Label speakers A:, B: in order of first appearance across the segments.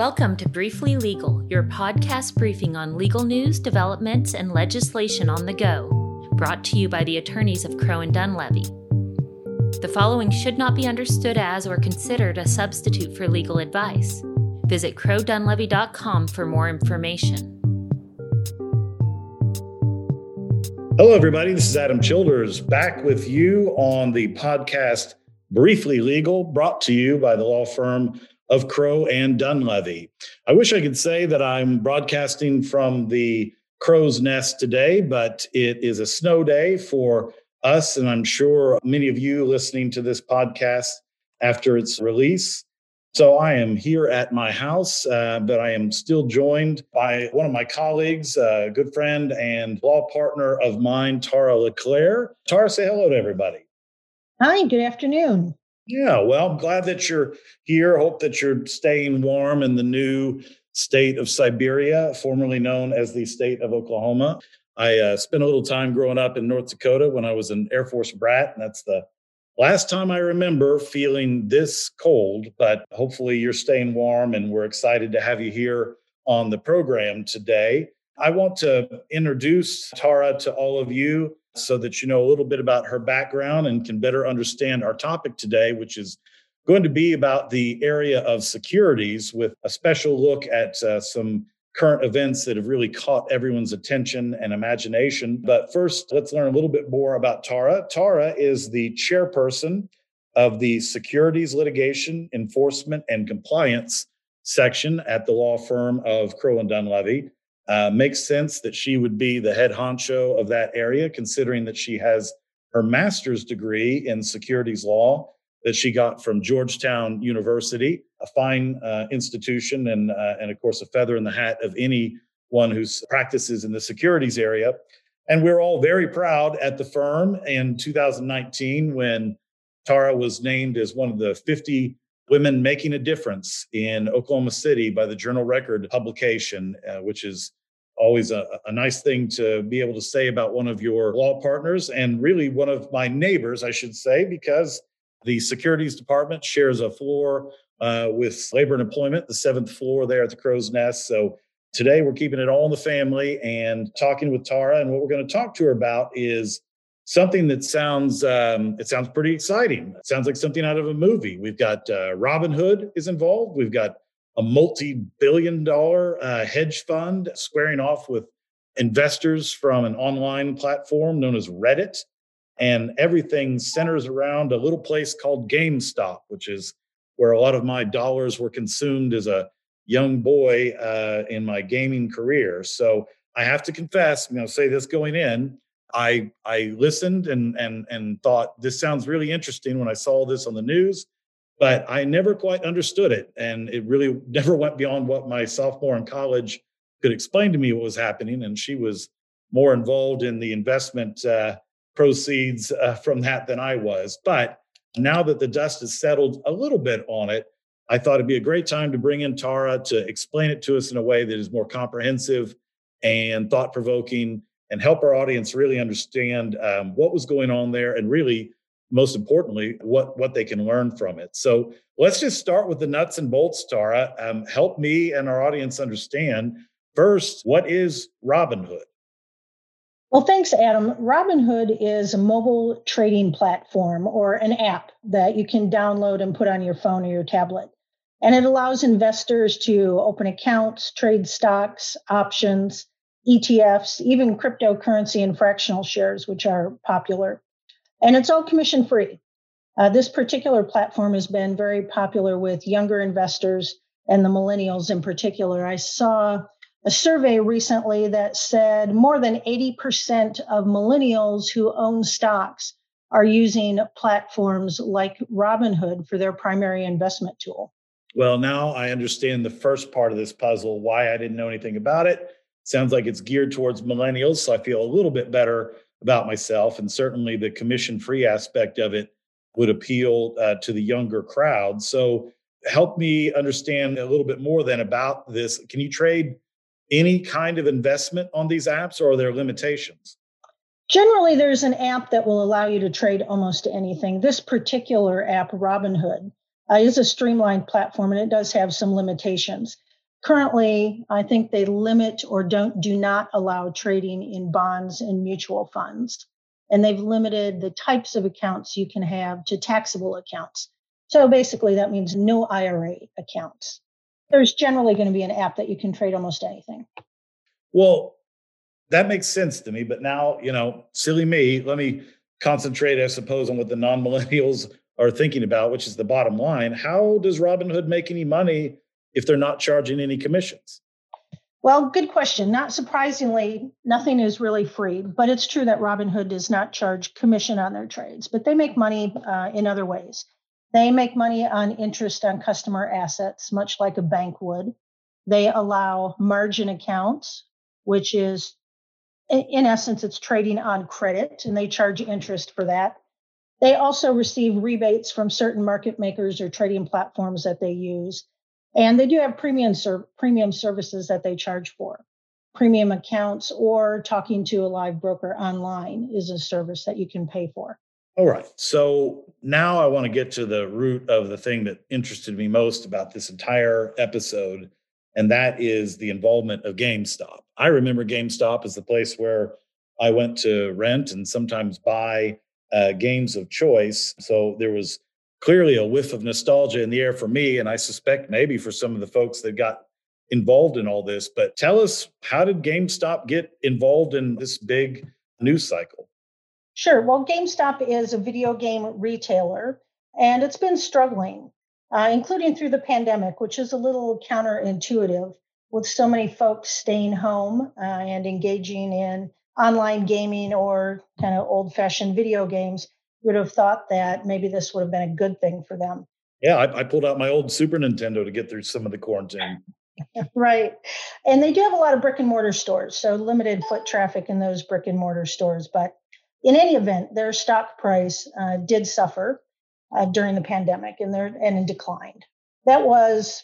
A: Welcome to Briefly Legal, your podcast briefing on legal news, developments, and legislation on the go, brought to you by the attorneys of Crowe and Dunlevy. The following should not be understood as or considered a substitute for legal advice. Visit crowedunlevy.com for more information.
B: Hello, everybody. This is Adam Childers back with you on the podcast Briefly Legal, brought to you by the law firm of Crowe and Dunlevy. I wish I could say that I'm broadcasting from the crow's nest today, but it is a snow day for us, and I'm sure many of you listening to this podcast after its release. So I am here at my house, uh, but I am still joined by one of my colleagues, a good friend and law partner of mine, Tara LaClair. Tara, say hello to everybody.
C: Hi, good afternoon.
B: Yeah, well, I'm glad that you're here. Hope that you're staying warm in the new state of Siberia, formerly known as the state of Oklahoma. I uh, spent a little time growing up in North Dakota when I was an Air Force brat, and that's the last time I remember feeling this cold. But hopefully, you're staying warm, and we're excited to have you here on the program today. I want to introduce Tara to all of you so that you know a little bit about her background and can better understand our topic today, which is going to be about the area of securities with a special look at uh, some current events that have really caught everyone's attention and imagination. But first, let's learn a little bit more about Tara. Tara is the chairperson of the Securities Litigation Enforcement and Compliance section at the law firm of Crowe and Dunlevy. Uh, makes sense that she would be the head honcho of that area, considering that she has her master's degree in securities law that she got from Georgetown University, a fine uh, institution, and uh, and of course a feather in the hat of anyone who practices in the securities area. And we're all very proud at the firm in 2019 when Tara was named as one of the 50 women making a difference in Oklahoma City by the Journal Record publication, uh, which is always a, a, nice thing to be able to say about one of your law partners and really one of my neighbors, I should say, because the securities department shares a floor uh, with labor and employment, the seventh floor there at the Crow's Nest. So today we're keeping it all in the family and talking with Tara. And what we're going to talk to her about is something that sounds um, it sounds pretty exciting. It sounds like something out of a movie. We've got uh, Robinhood is involved. We've got a multi-billion dollar uh, hedge fund squaring off with investors from an online platform known as Reddit. And everything centers around a little place called GameStop, which is where a lot of my dollars were consumed as a young boy uh, in my gaming career. So I have to confess, going to say this going in. I I listened and and and thought this sounds really interesting when I saw this on the news but I never quite understood it. And it really never went beyond what my sophomore in college could explain to me what was happening. And she was more involved in the investment uh, proceeds uh, from that than I was. But now that the dust has settled a little bit on it, I thought it'd be a great time to bring in Tara to explain it to us in a way that is more comprehensive and thought provoking and help our audience really understand um, what was going on there and really most importantly, what what they can learn from it. So let's just start with the nuts and bolts, Tara. Um, help me and our audience understand first what is Robinhood.
C: Well, thanks, Adam. Robinhood is a mobile trading platform or an app that you can download and put on your phone or your tablet. And it allows investors to open accounts, trade stocks, options, ETFs, even cryptocurrency and fractional shares, which are popular. And it's all commission free. Uh, this particular platform has been very popular with younger investors and the millennials in particular. I saw a survey recently that said more than 80% of millennials who own stocks are using platforms like Robinhood for their primary investment tool.
B: Well, now I understand the first part of this puzzle, why I didn't know anything about it. Sounds like it's geared towards millennials. So I feel a little bit better about myself. And certainly the commission free aspect of it would appeal uh, to the younger crowd. So help me understand a little bit more then about this. Can you trade any kind of investment on these apps or are there limitations?
C: Generally, there's an app that will allow you to trade almost anything. This particular app, Robinhood, uh, is a streamlined platform and it does have some limitations. Currently, I think they limit or don't do not allow trading in bonds and mutual funds. And they've limited the types of accounts you can have to taxable accounts. So basically, that means no IRA accounts. There's generally going to be an app that you can trade almost anything.
B: Well, that makes sense to me. But now, you know, silly me, let me concentrate, I suppose, on what the non millennials are thinking about, which is the bottom line. How does Robinhood make any money if they're not charging any commissions?
C: Well, good question. Not surprisingly, nothing is really free, but it's true that Robinhood does not charge commission on their trades, but they make money uh, in other ways. They make money on interest on customer assets, much like a bank would. They allow margin accounts, which is, in essence, it's trading on credit, and they charge interest for that. They also receive rebates from certain market makers or trading platforms that they use. And they do have premium, ser- premium services that they charge for. Premium accounts or talking to a live broker online is a service that you can pay for.
B: All right. So now I want to get to the root of the thing that interested me most about this entire episode, and that is the involvement of GameStop. I remember GameStop as the place where I went to rent and sometimes buy uh, games of choice. So there was clearly a whiff of nostalgia in the air for me, and I suspect maybe for some of the folks that got involved in all this. But tell us, how did GameStop get involved in this big news cycle?
C: Sure. Well, GameStop is a video game retailer and it's been struggling, uh, including through the pandemic, which is a little counterintuitive with so many folks staying home uh, and engaging in online gaming or kind of old fashioned video games. Would have thought that maybe this would have been a good thing for them.
B: Yeah, I, I pulled out my old Super Nintendo to get through some of the quarantine.
C: right. And they do have a lot of brick and mortar stores, so limited foot traffic in those brick and mortar stores. But in any event, their stock price uh, did suffer uh, during the pandemic and, and declined. That was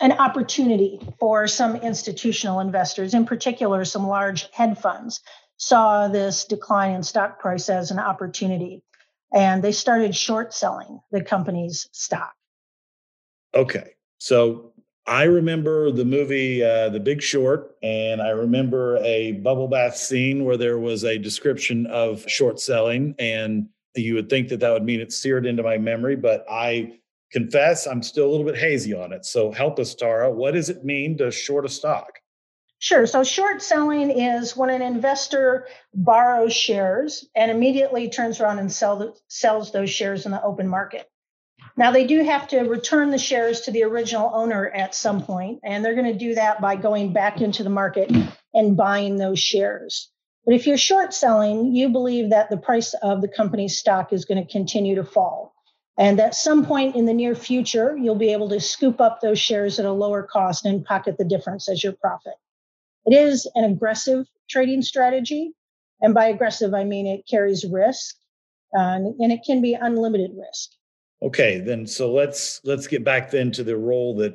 C: an opportunity for some institutional investors, in particular, some large hedge funds, saw this decline in stock price as an opportunity and they started short selling the company's stock.
B: Okay. So I remember the movie uh, The Big Short, and I remember a bubble bath scene where there was a description of short selling. And you would think that that would mean it's seared into my memory, but I confess I'm still a little bit hazy on it. So help us, Tara. What does it mean to short a stock?
C: Sure. So short selling is when an investor borrows shares and immediately turns around and sell sells those shares in the open market. Now, they do have to return the shares to the original owner at some point, and they're going to do that by going back into the market and buying those shares. But if you're short selling, you believe that the price of the company's stock is going to continue to fall. And at some point in the near future, you'll be able to scoop up those shares at a lower cost and pocket the difference as your profit. It is an aggressive trading strategy. And by aggressive, I mean it carries risk uh, and it can be unlimited risk.
B: Okay, then so let's let's get back then to the role that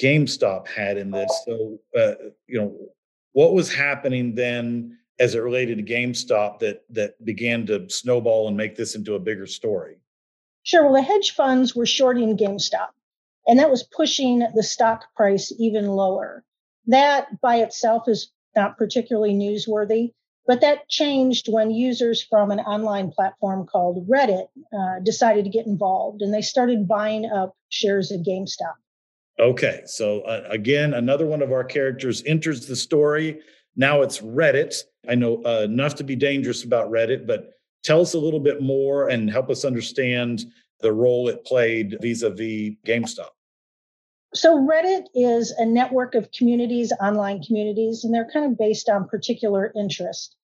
B: GameStop had in this. So uh, you know, what was happening then as it related to GameStop that that began to snowball and make this into a bigger story?
C: Sure. Well, the hedge funds were shorting GameStop, and that was pushing the stock price even lower. That by itself is not particularly newsworthy. But that changed when users from an online platform called Reddit uh, decided to get involved and they started buying up shares of GameStop.
B: Okay. So, uh, again, another one of our characters enters the story. Now it's Reddit. I know uh, enough to be dangerous about Reddit, but tell us a little bit more and help us understand the role it played vis a vis GameStop.
C: So, Reddit is a network of communities, online communities, and they're kind of based on particular interest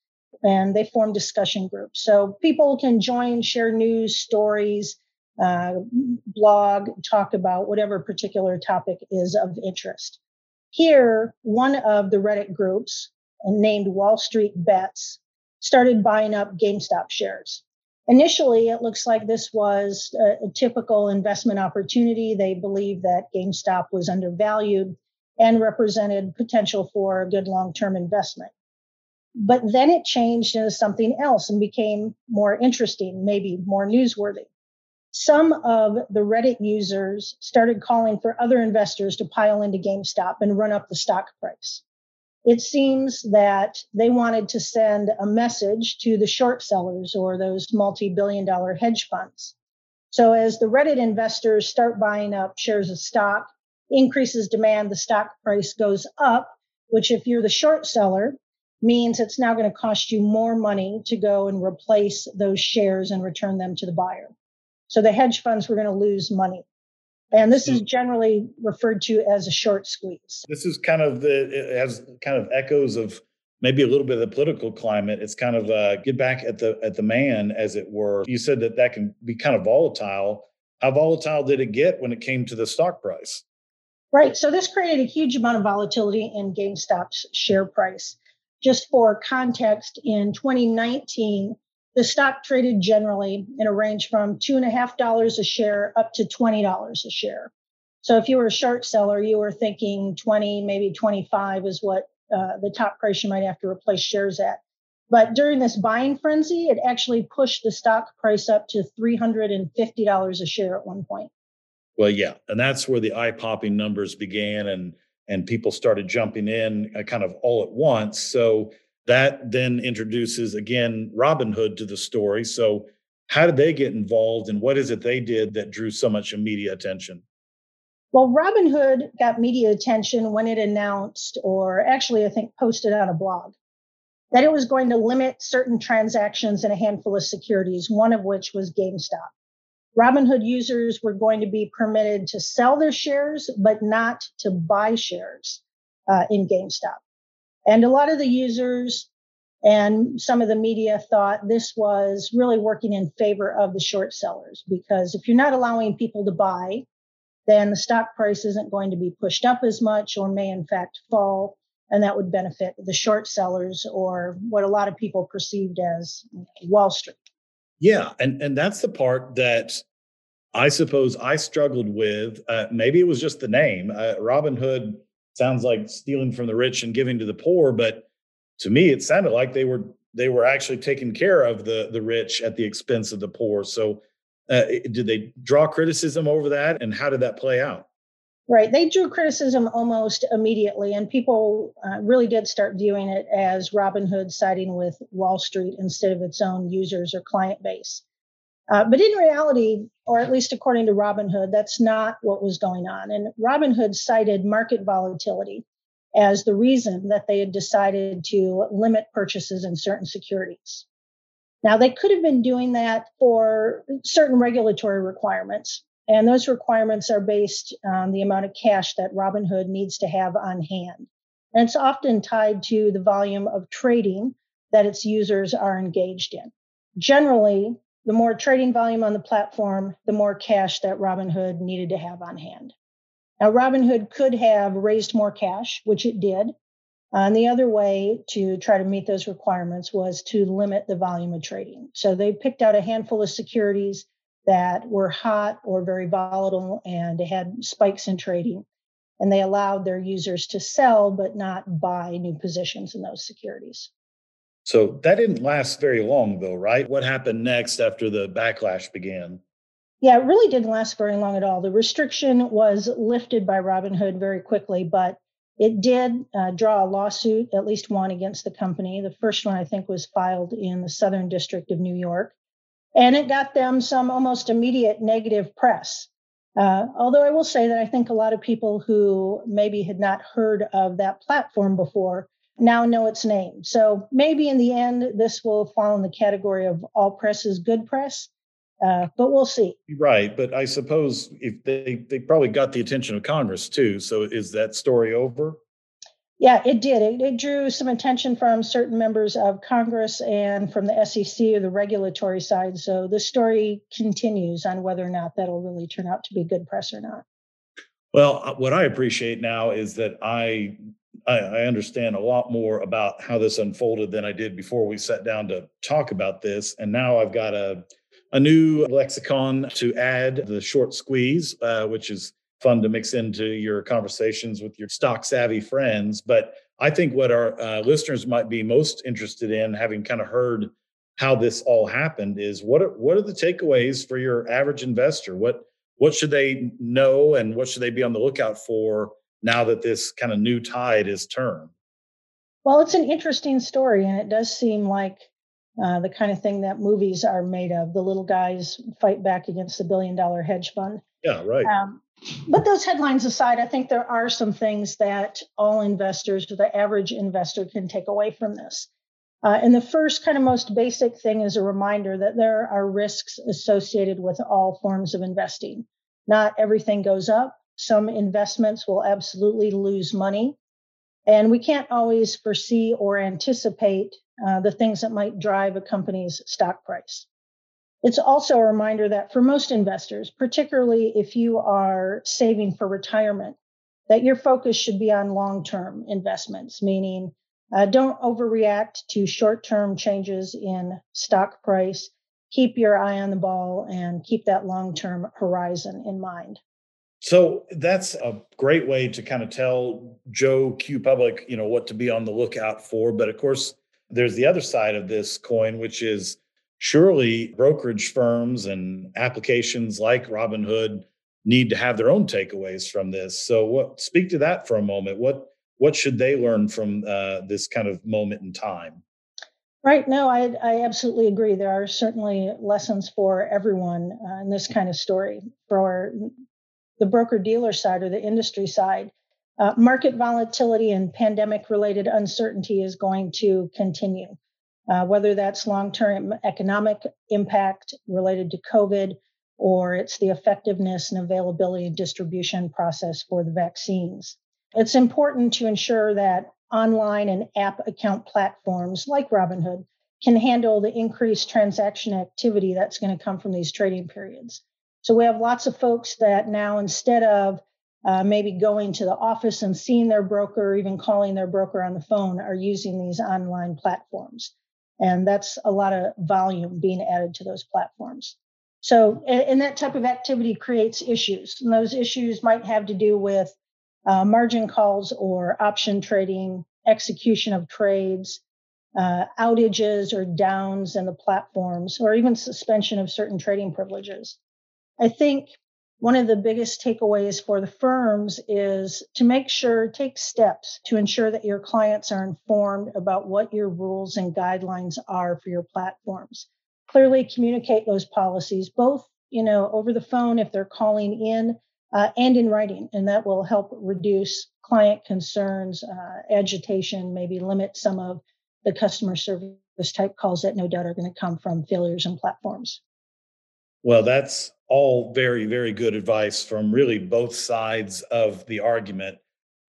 C: and they form discussion groups. So people can join, share news, stories, uh, blog, talk about whatever particular topic is of interest. Here, one of the Reddit groups named Wall Street Bets started buying up GameStop shares. Initially, it looks like this was a, a typical investment opportunity. They believed that GameStop was undervalued and represented potential for a good long term investment. But then it changed into something else and became more interesting, maybe more newsworthy. some of the Reddit users started calling for other investors to pile into GameStop and run up the stock price. It seems that they wanted to send a message to the short sellers or those multi billion dollar hedge funds. So, as the Reddit investors start buying up shares of stock, increases demand, the stock price goes up, which, if you're the short seller, means it's now going to cost you more money to go and replace those shares and return them to the buyer. So the hedge funds were going to lose money. And this is generally referred to as a short squeeze.
B: This is kind of the, it has kind of echoes of maybe a little bit of the political climate. It's kind of uh, get back at the at the man, as it were. You said that that can be kind of volatile. How volatile did it get when it came to the stock price?
C: Right. So this created a huge amount of volatility in GameStop's share price. Just for context, in 2019, the stock traded generally in a range from two and a half dollars a share up to twenty dollars a share. So if you were a short seller, you were thinking 20, maybe 25 is what uh, the top price you might have to replace shares at. But during this buying frenzy, it actually pushed the stock price up to $350 a share at one point.
B: Well, yeah, and that's where the eye-popping numbers began, and and people started jumping in uh, kind of all at once. So that then introduces again Robinhood to the story. So how did they get involved, and what is it they did that drew so much media attention?
C: Well, Robinhood got media attention when it announced, or actually, I think posted on a blog, that it was going to limit certain transactions in a handful of securities, one of which was GameStop. Robinhood users were going to be permitted to sell their shares, but not to buy shares uh, in GameStop. And a lot of the users and some of the media thought this was really working in favor of the short sellers because if you're not allowing people to buy, then the stock price isn't going to be pushed up as much or may in fact fall. And that would benefit the short sellers or what a lot of people perceived as Wall Street.
B: Yeah, and and that's the part that I suppose I struggled with. Uh, maybe it was just the name. Uh, Robin Hood sounds like stealing from the rich and giving to the poor, but to me, it sounded like they were they were actually taking care of the the rich at the expense of the poor. So, uh, did they draw criticism over that, and how did that play out?
C: Right. They drew criticism almost immediately, and people uh, really did start viewing it as Robinhood siding with Wall Street instead of its own users or client base. Uh, but in reality, or at least according to Robinhood, that's not what was going on. And Robinhood cited market volatility as the reason that they had decided to limit purchases in certain securities. Now, they could have been doing that for certain regulatory requirements. And those requirements are based on the amount of cash that Robinhood needs to have on hand. And it's often tied to the volume of trading that its users are engaged in. Generally, the more trading volume on the platform, the more cash that Robinhood needed to have on hand. Now, Robinhood could have raised more cash, which it did. Uh, and the other way to try to meet those requirements was to limit the volume of trading. So they picked out a handful of securities that were hot or very volatile and had spikes in trading. And they allowed their users to sell but not buy new positions in those securities.
B: So that didn't last very long, though, right? What happened next after the backlash began?
C: Yeah, it really didn't last very long at all. The restriction was lifted by Robinhood very quickly, but it did uh, draw a lawsuit, at least one against the company. The first one, I think, was filed in the Southern District of New York. And it got them some almost immediate negative press. Uh, although I will say that I think a lot of people who maybe had not heard of that platform before now know its name. So maybe in the end, this will fall in the category of all press is good press. Uh, but we'll see.
B: Right, but I suppose if they they probably got the attention of Congress too. So is that story over?
C: Yeah, it did. It, it drew some attention from certain members of Congress and from the SEC or the regulatory side. So the story continues on whether or not that'll really turn out to be good press or not.
B: Well, uh, what I appreciate now is that I I, I understand a lot more about how this unfolded than I did before we sat down to talk about this. And now I've got a, a new lexicon to add the short squeeze, uh, which is fun to mix into your conversations with your stock savvy friends. But I think what our uh, listeners might be most interested in, having kind of heard how this all happened is what are, what are the takeaways for your average investor? What what should they know and what should they be on the lookout for now that this kind of new tide is turned?
C: Well, it's an interesting story, and it does seem like uh, the kind of thing that movies are made of. The little guys fight back against the billion dollar hedge fund.
B: Yeah, right. Um,
C: but those headlines aside, I think there are some things that all investors, the average investor, can take away from this. Uh, and the first kind of most basic thing is a reminder that there are risks associated with all forms of investing. Not everything goes up. Some investments will absolutely lose money. And we can't always foresee or anticipate uh, the things that might drive a company's stock price. It's also a reminder that for most investors, particularly if you are saving for retirement, that your focus should be on long term investments, meaning uh, don't overreact to short term changes in stock price. Keep your eye on the ball and keep that long term horizon in mind.
B: So that's a great way to kind of tell Joe Q Public, you know, what to be on the lookout for. But of course, there's the other side of this coin, which is surely brokerage firms and applications like Robinhood need to have their own takeaways from this. So, what speak to that for a moment? What what should they learn from uh, this kind of moment in time?
C: Right. No, I, I absolutely agree. There are certainly lessons for everyone uh, in this kind of story. For the broker dealer side or the industry side, uh, market volatility and pandemic related uncertainty is going to continue, uh, whether that's long term economic impact related to COVID or it's the effectiveness and availability and distribution process for the vaccines. It's important to ensure that online and app account platforms like Robinhood can handle the increased transaction activity that's going to come from these trading periods. So we have lots of folks that now, instead of uh, maybe going to the office and seeing their broker or even calling their broker on the phone are using these online platforms. And that's a lot of volume being added to those platforms. So, and, that type of activity creates issues. And those issues might have to do with uh, margin calls or option trading, execution of trades, uh, outages or downs in the platforms, or even suspension of certain trading privileges. I think one of the biggest takeaways for the firms is to make sure, take steps to ensure that your clients are informed about what your rules and guidelines are for your platforms. Clearly communicate those policies, both, you know, over the phone if they're calling in uh, and in writing, and that will help reduce client concerns, uh, agitation, maybe limit some of the customer service type calls that no doubt are going to come from failures and platforms.
B: Well, that's all very, very good advice from really both sides of the argument.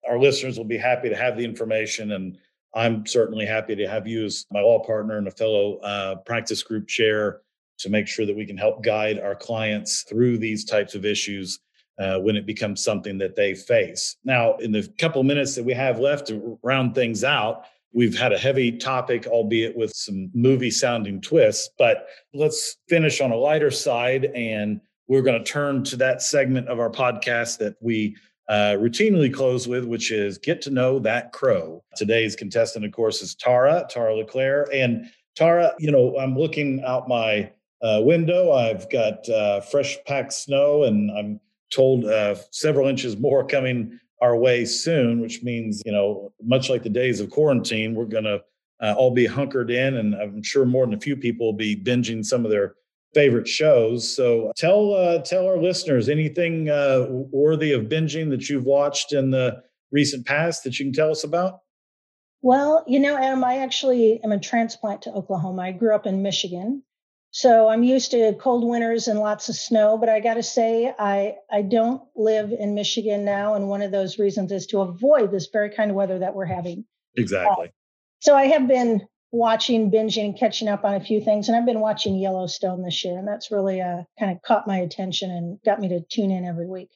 B: Our listeners will be happy to have the information, and I'm certainly happy to have you as my law partner and a fellow uh, practice group chair to make sure that we can help guide our clients through these types of issues uh, when it becomes something that they face. Now, in the couple minutes that we have left to round things out, We've had a heavy topic, albeit with some movie sounding twists, but let's finish on a lighter side. And we're going to turn to that segment of our podcast that we uh, routinely close with, which is get to know that crow. Today's contestant, of course, is Tara, Tara LaClair. And Tara, you know, I'm looking out my uh, window. I've got uh, fresh packed snow, and I'm told uh, several inches more coming our way soon, which means, you know, much like the days of quarantine, we're going to uh, all be hunkered in. And I'm sure more than a few people will be binging some of their favorite shows. So tell uh, tell our listeners anything uh, worthy of binging that you've watched in the recent past that you can tell us about.
C: Well, you know, Adam, I actually am a transplant to Oklahoma. I grew up in Michigan, so I'm used to cold winters and lots of snow, but I got to say, I, I don't live in Michigan now. And one of those reasons is to avoid this very kind of weather that we're having.
B: Exactly. Uh,
C: so I have been watching, binging, catching up on a few things. And I've been watching Yellowstone this year. And that's really uh, kind of caught my attention and got me to tune in every week.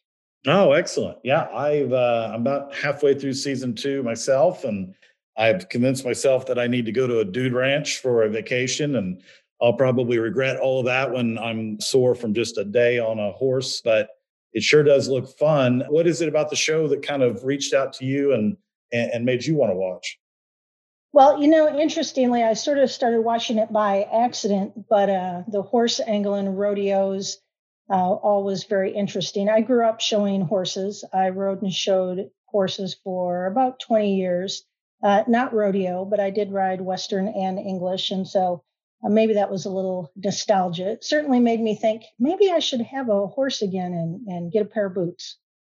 B: Oh, excellent. Yeah. I've, uh, I'm about halfway through season two myself. And I've convinced myself that I need to go to a dude ranch for a vacation and I'll probably regret all of that when I'm sore from just a day on a horse, but it sure does look fun. What is it about the show that kind of reached out to you and and, and made you want to watch?
C: Well, you know, interestingly, I sort of started watching it by accident, but uh, the horse angling rodeos uh, all was very interesting. I grew up showing horses. I rode and showed horses for about 20 years. Uh, not rodeo, but I did ride Western and English. And so uh, maybe that was a little nostalgia. It certainly made me think maybe I should have a horse again and, and get a pair of boots.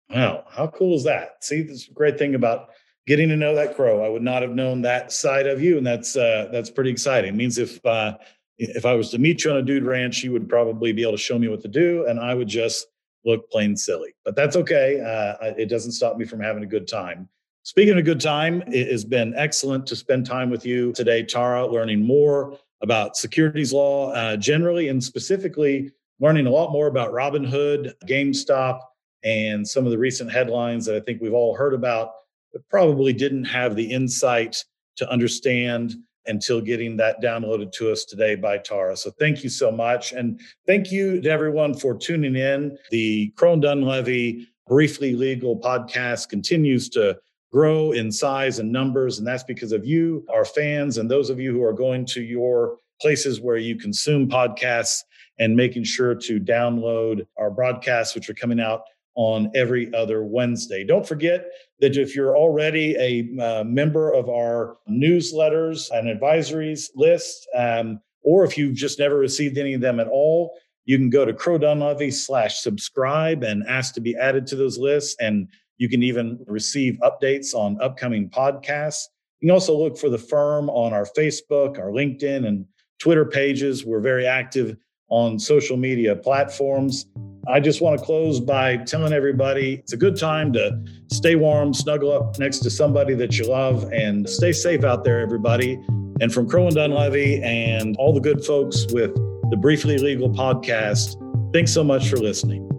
B: Wow, how cool is that? See, this great thing about getting to know that crow. I would not have known that side of you, and that's uh, that's pretty exciting. It means if uh, if I was to meet you on a dude ranch, you would probably be able to show me what to do, and I would just look plain silly. But that's okay. Uh, it doesn't stop me from having a good time. Speaking of a good time, it has been excellent to spend time with you today, Tara, learning more about securities law uh, generally, and specifically learning a lot more about Robinhood, GameStop, and some of the recent headlines that I think we've all heard about but probably didn't have the insight to understand until getting that downloaded to us today by Tara. So thank you so much. And thank you to everyone for tuning in. The Crowe and Dunlevy Briefly Legal podcast continues to grow in size and numbers. And that's because of you, our fans, and those of you who are going to your places where you consume podcasts and making sure to download our broadcasts, which are coming out on every other Wednesday. Don't forget that if you're already a uh, member of our newsletters and advisories list, um, or if you've just never received any of them at all, you can go to crowedunlevy slash subscribe and ask to be added to those lists. And you can even receive updates on upcoming podcasts. You can also look for the firm on our Facebook, our LinkedIn, and Twitter pages. We're very active on social media platforms. I just want to close by telling everybody it's a good time to stay warm, snuggle up next to somebody that you love, and stay safe out there, everybody. And from Crowe and Dunlevy and all the good folks with the Briefly Legal podcast, thanks so much for listening.